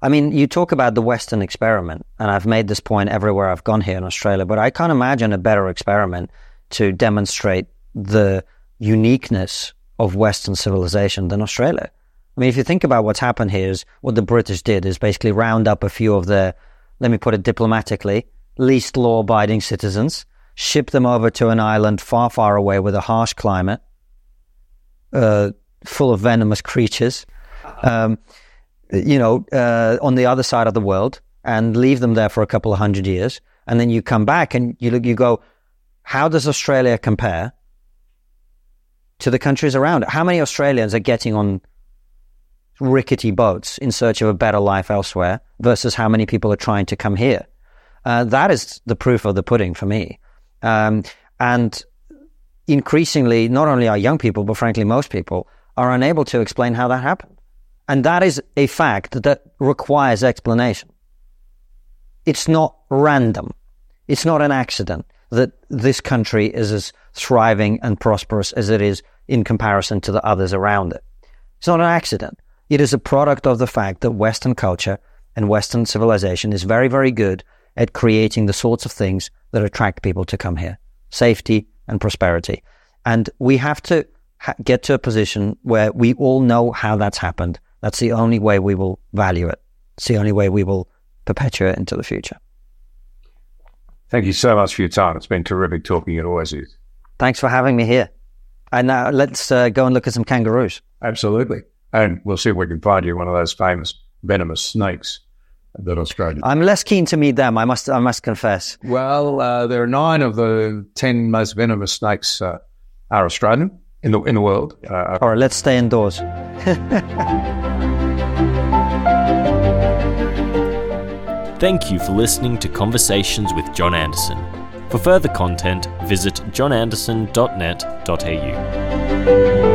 I mean, you talk about the Western experiment, and I've made this point everywhere I've gone here in Australia, but I can't imagine a better experiment to demonstrate the uniqueness of Western civilization than Australia. I mean, if you think about what's happened here, is what the British did is basically round up a few of the, let me put it diplomatically, least law abiding citizens, ship them over to an island far, far away with a harsh climate, uh, full of venomous creatures, um, you know, uh, on the other side of the world, and leave them there for a couple of hundred years. And then you come back and you look, you go, how does Australia compare to the countries around it? How many Australians are getting on rickety boats in search of a better life elsewhere versus how many people are trying to come here? Uh, that is the proof of the pudding for me. Um, and increasingly, not only our young people, but frankly, most people are unable to explain how that happened. And that is a fact that requires explanation. It's not random. It's not an accident that this country is as thriving and prosperous as it is in comparison to the others around it. It's not an accident. It is a product of the fact that Western culture and Western civilization is very, very good at creating the sorts of things that attract people to come here. Safety and prosperity. And we have to ha- get to a position where we all know how that's happened. That's the only way we will value it. It's the only way we will perpetuate it into the future. Thank you so much for your time. It's been terrific talking. It always is. Thanks for having me here. And now let's uh, go and look at some kangaroos. Absolutely. And we'll see if we can find you one of those famous venomous snakes that Australia. I'm less keen to meet them. I must. I must confess. Well, uh, there are nine of the ten most venomous snakes uh, are Australian in the in the world. Uh, All right, let's stay indoors. Thank you for listening to Conversations with John Anderson. For further content, visit johnanderson.net.au.